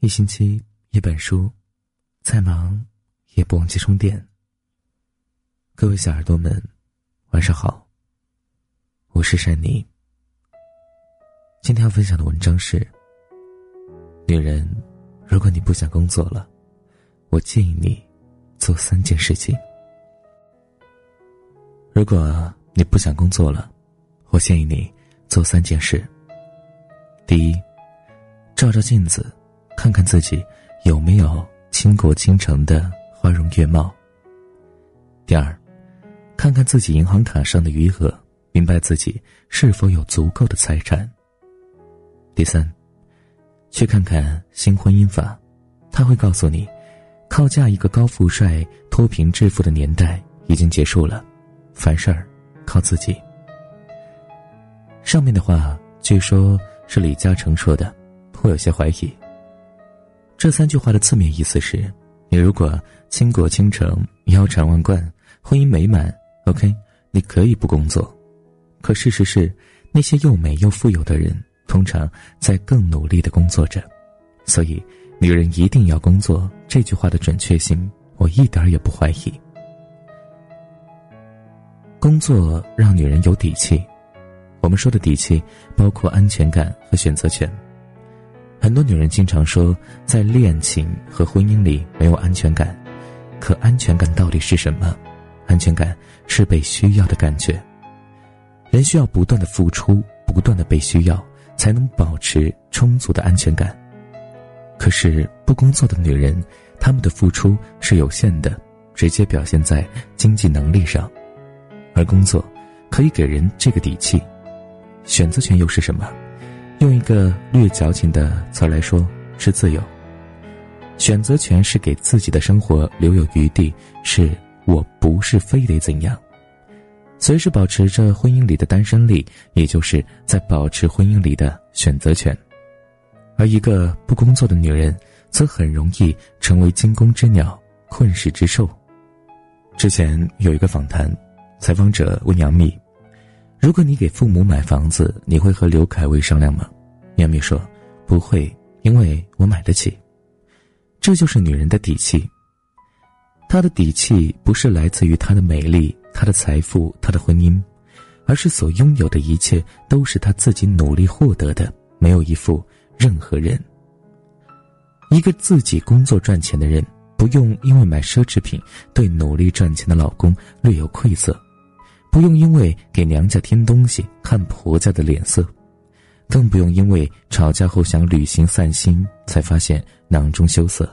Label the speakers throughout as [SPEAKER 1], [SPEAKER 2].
[SPEAKER 1] 一星期一本书，再忙也不忘记充电。各位小耳朵们，晚上好。我是珊妮。今天要分享的文章是：女人，如果你不想工作了，我建议你做三件事情。如果你不想工作了，我建议你做三件事。第一，照照镜子。看看自己有没有倾国倾城的花容月貌。第二，看看自己银行卡上的余额，明白自己是否有足够的财产。第三，去看看新婚姻法，他会告诉你，靠嫁一个高富帅脱贫致富的年代已经结束了，凡事儿靠自己。上面的话据说是李嘉诚说的，我有些怀疑。这三句话的字面意思是：你如果倾国倾城、腰缠万贯、婚姻美满，OK，你可以不工作。可事实是，那些又美又富有的人，通常在更努力的工作着。所以，女人一定要工作。这句话的准确性，我一点也不怀疑。工作让女人有底气。我们说的底气，包括安全感和选择权。很多女人经常说，在恋情和婚姻里没有安全感，可安全感到底是什么？安全感是被需要的感觉。人需要不断的付出，不断的被需要，才能保持充足的安全感。可是不工作的女人，她们的付出是有限的，直接表现在经济能力上，而工作可以给人这个底气。选择权又是什么？用一个略矫情的词来说，是自由。选择权是给自己的生活留有余地，是我不是非得怎样，随时保持着婚姻里的单身力，也就是在保持婚姻里的选择权。而一个不工作的女人，则很容易成为惊弓之鸟、困世之兽。之前有一个访谈，采访者问杨幂。如果你给父母买房子，你会和刘恺威商量吗？杨幂说：“不会，因为我买得起。”这就是女人的底气。她的底气不是来自于她的美丽、她的财富、她的婚姻，而是所拥有的一切都是她自己努力获得的，没有依附任何人。一个自己工作赚钱的人，不用因为买奢侈品对努力赚钱的老公略有愧色。不用因为给娘家添东西看婆家的脸色，更不用因为吵架后想旅行散心才发现囊中羞涩。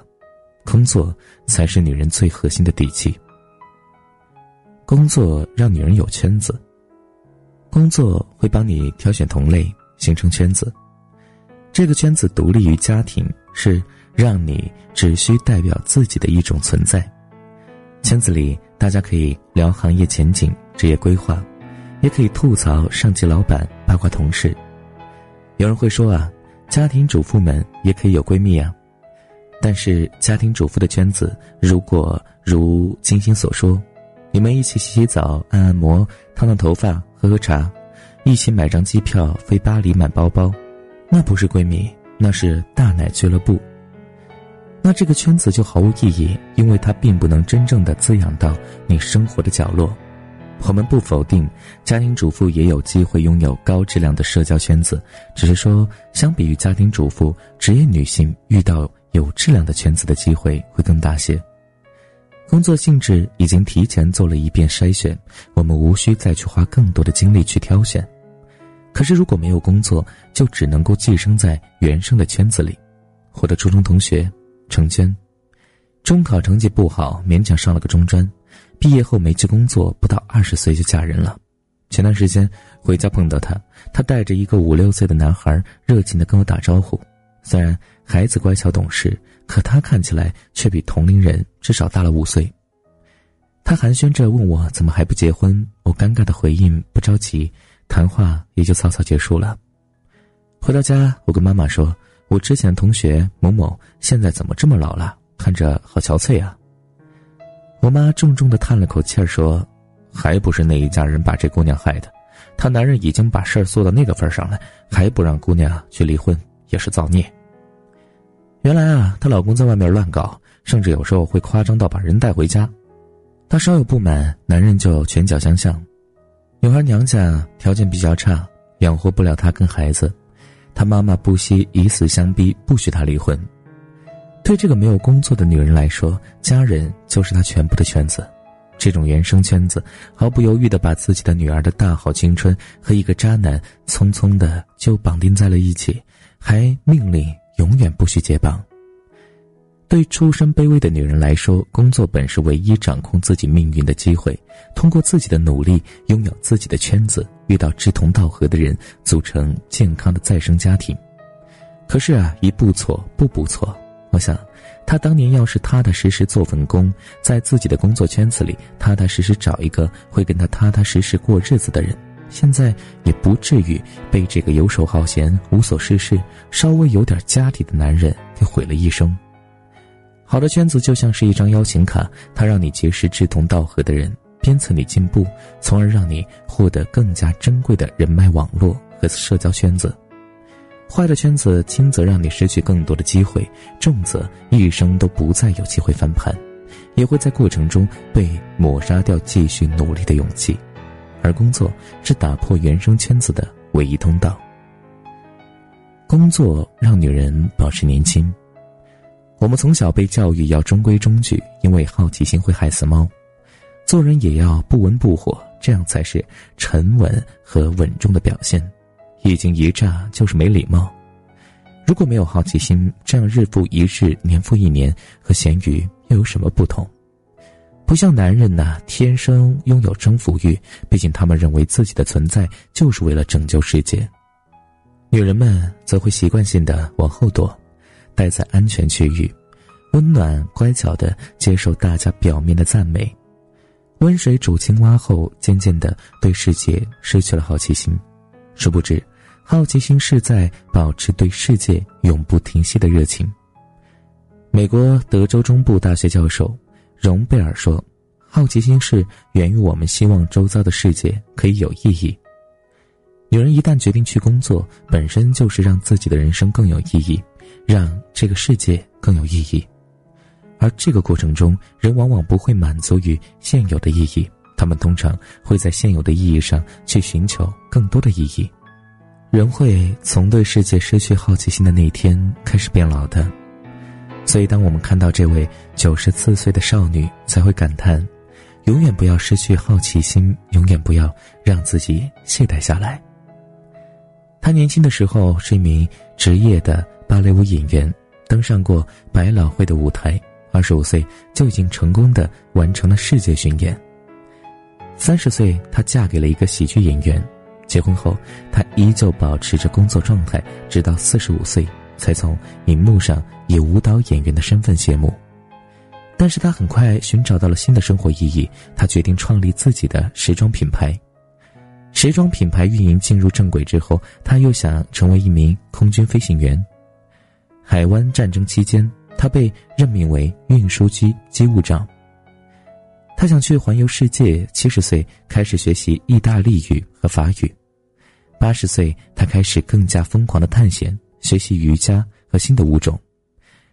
[SPEAKER 1] 工作才是女人最核心的底气。工作让女人有圈子，工作会帮你挑选同类，形成圈子。这个圈子独立于家庭，是让你只需代表自己的一种存在。圈子里，大家可以聊行业前景。职业规划，也可以吐槽上级老板、八卦同事。有人会说啊，家庭主妇们也可以有闺蜜啊。但是家庭主妇的圈子，如果如金星所说，你们一起洗洗澡、按按摩、烫烫头发、喝喝茶，一起买张机票飞巴黎买包包，那不是闺蜜，那是大奶俱乐部。那这个圈子就毫无意义，因为它并不能真正的滋养到你生活的角落。我们不否定家庭主妇也有机会拥有高质量的社交圈子，只是说，相比于家庭主妇，职业女性遇到有质量的圈子的机会会更大些。工作性质已经提前做了一遍筛选，我们无需再去花更多的精力去挑选。可是如果没有工作，就只能够寄生在原生的圈子里。我的初中同学程娟，中考成绩不好，勉强上了个中专。毕业后没去工作，不到二十岁就嫁人了。前段时间回家碰到她，她带着一个五六岁的男孩，热情的跟我打招呼。虽然孩子乖巧懂事，可他看起来却比同龄人至少大了五岁。他寒暄着问我怎么还不结婚，我尴尬的回应不着急，谈话也就草草结束了。回到家，我跟妈妈说：“我之前同学某某现在怎么这么老了，看着好憔悴啊。”我妈重重的叹了口气，说：“还不是那一家人把这姑娘害的，她男人已经把事儿做到那个份上了，还不让姑娘去离婚，也是造孽。”原来啊，她老公在外面乱搞，甚至有时候会夸张到把人带回家。她稍有不满，男人就拳脚相向。女孩娘家条件比较差，养活不了她跟孩子，她妈妈不惜以死相逼，不许她离婚。对这个没有工作的女人来说，家人就是她全部的圈子。这种原生圈子，毫不犹豫的把自己的女儿的大好青春和一个渣男匆匆的就绑定在了一起，还命令永远不许解绑。对出身卑微的女人来说，工作本是唯一掌控自己命运的机会。通过自己的努力，拥有自己的圈子，遇到志同道合的人，组成健康的再生家庭。可是啊，一步错，步步错。我想，他当年要是踏踏实实做份工，在自己的工作圈子里踏踏实实找一个会跟他踏踏实实过日子的人，现在也不至于被这个游手好闲、无所事事、稍微有点家底的男人给毁了一生。好的圈子就像是一张邀请卡，它让你结识志同道合的人，鞭策你进步，从而让你获得更加珍贵的人脉网络和社交圈子。坏的圈子，轻则让你失去更多的机会，重则一生都不再有机会翻盘，也会在过程中被抹杀掉继续努力的勇气。而工作是打破原生圈子的唯一通道。工作让女人保持年轻。我们从小被教育要中规中矩，因为好奇心会害死猫。做人也要不温不火，这样才是沉稳和稳重的表现。一惊一乍就是没礼貌。如果没有好奇心，这样日复一日、年复一年，和咸鱼又有什么不同？不像男人呐，天生拥有征服欲，毕竟他们认为自己的存在就是为了拯救世界。女人们则会习惯性的往后躲。待在安全区域，温暖乖巧的接受大家表面的赞美，温水煮青蛙后，渐渐的对世界失去了好奇心。殊不知，好奇心是在保持对世界永不停息的热情。美国德州中部大学教授荣贝尔说：“好奇心是源于我们希望周遭的世界可以有意义。女人一旦决定去工作，本身就是让自己的人生更有意义。”让这个世界更有意义，而这个过程中，人往往不会满足于现有的意义，他们通常会在现有的意义上去寻求更多的意义。人会从对世界失去好奇心的那一天开始变老的，所以当我们看到这位九十四岁的少女，才会感叹：永远不要失去好奇心，永远不要让自己懈怠下来。她年轻的时候是一名职业的。芭蕾舞演员登上过百老汇的舞台，二十五岁就已经成功的完成了世界巡演。三十岁，她嫁给了一个喜剧演员。结婚后，她依旧保持着工作状态，直到四十五岁才从荧幕上以舞蹈演员的身份谢幕。但是她很快寻找到了新的生活意义，她决定创立自己的时装品牌。时装品牌运营进入正轨之后，她又想成为一名空军飞行员。海湾战争期间，他被任命为运输机机务长。他想去环游世界。七十岁开始学习意大利语和法语。八十岁，他开始更加疯狂的探险，学习瑜伽和新的物种，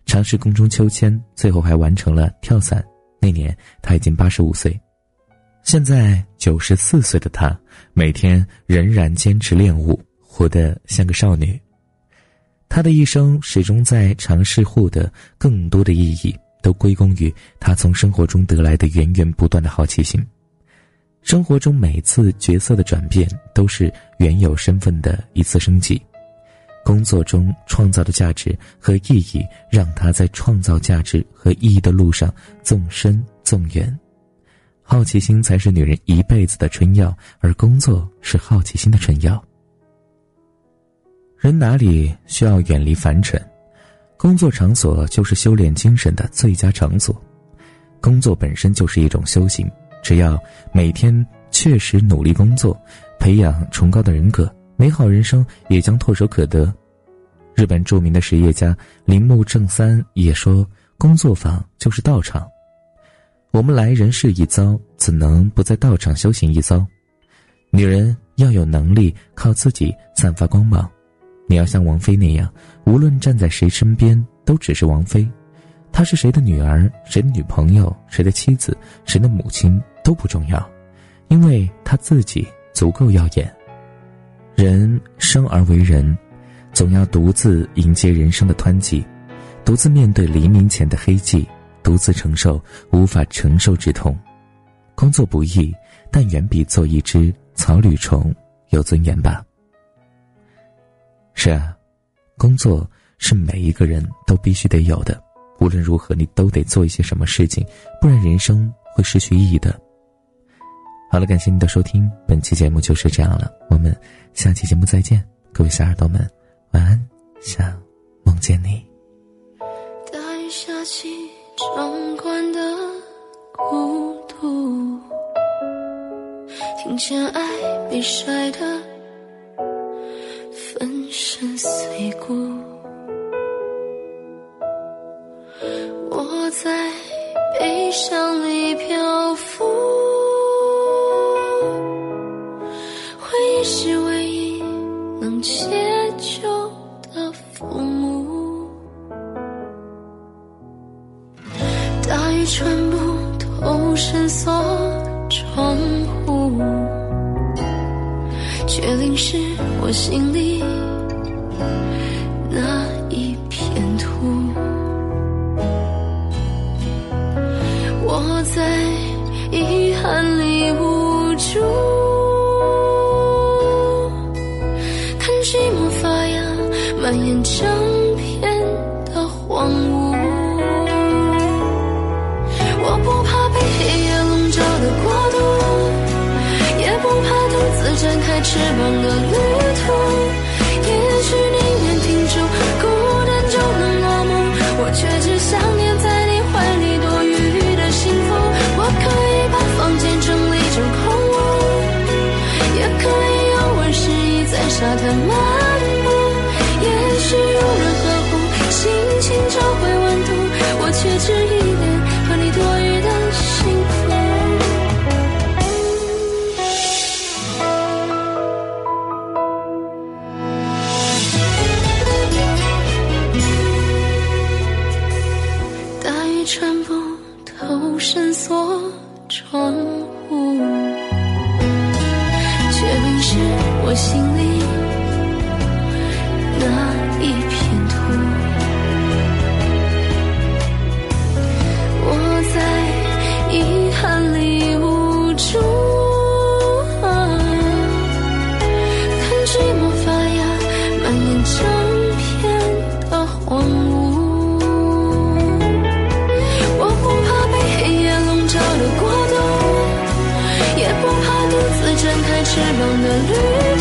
[SPEAKER 1] 尝试空中秋千，最后还完成了跳伞。那年他已经八十五岁。现在九十四岁的他，每天仍然坚持练舞，活得像个少女。他的一生始终在尝试获得更多的意义，都归功于他从生活中得来的源源不断的好奇心。生活中每次角色的转变，都是原有身份的一次升级。工作中创造的价值和意义，让他在创造价值和意义的路上纵深纵远。好奇心才是女人一辈子的春药，而工作是好奇心的春药。人哪里需要远离凡尘？工作场所就是修炼精神的最佳场所。工作本身就是一种修行，只要每天确实努力工作，培养崇高的人格，美好人生也将唾手可得。日本著名的实业家铃木正三也说：“工作坊就是道场。我们来人世一遭，怎能不在道场修行一遭？女人要有能力靠自己散发光芒。”你要像王菲那样，无论站在谁身边，都只是王菲，她是谁的女儿、谁的女朋友、谁的妻子、谁的母亲都不重要，因为她自己足够耀眼。人生而为人，总要独自迎接人生的湍急，独自面对黎明前的黑寂，独自承受无法承受之痛。工作不易，但远比做一只草履虫有尊严吧。是啊，工作是每一个人都必须得有的。无论如何，你都得做一些什么事情，不然人生会失去意义的。好了，感谢您的收听，本期节目就是这样了，我们下期节目再见，各位小耳朵们，晚安，想梦见你。
[SPEAKER 2] 大雨下起，壮观的孤独，听见爱被晒的。深碎骨，我在悲伤里漂浮，回忆是唯一能解救的父母。大雨穿不透深锁窗户，却淋湿我心里。那一片土，我在遗憾里无助，看寂寞发芽，蔓延整片的荒芜。我不怕被黑夜笼罩的国度，也不怕独自展开翅膀的旅途。漫步，也许有人呵护，心情找回温度，我却只依恋和你多余的幸福。大雨穿不透深锁窗户，却淋湿我心里。那一片土，我在遗憾里无助，看寂寞发芽，蔓延成片的荒芜。我不怕被黑夜笼罩的国度，也不怕独自展开翅膀的旅。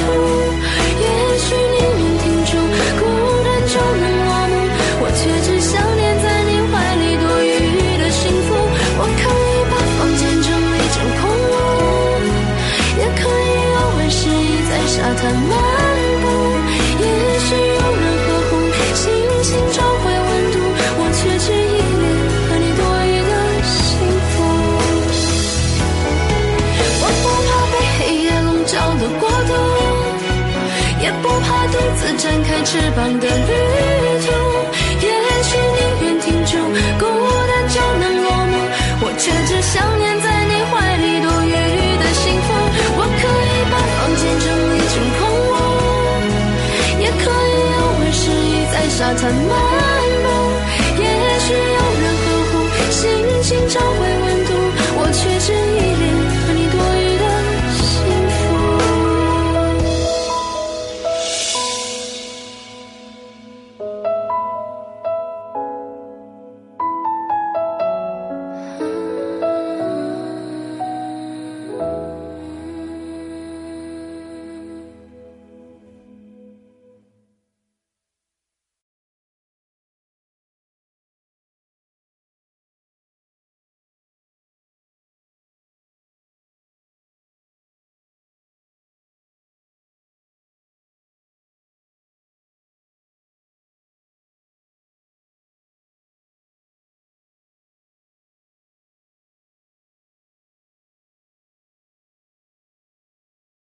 [SPEAKER 2] 沉默。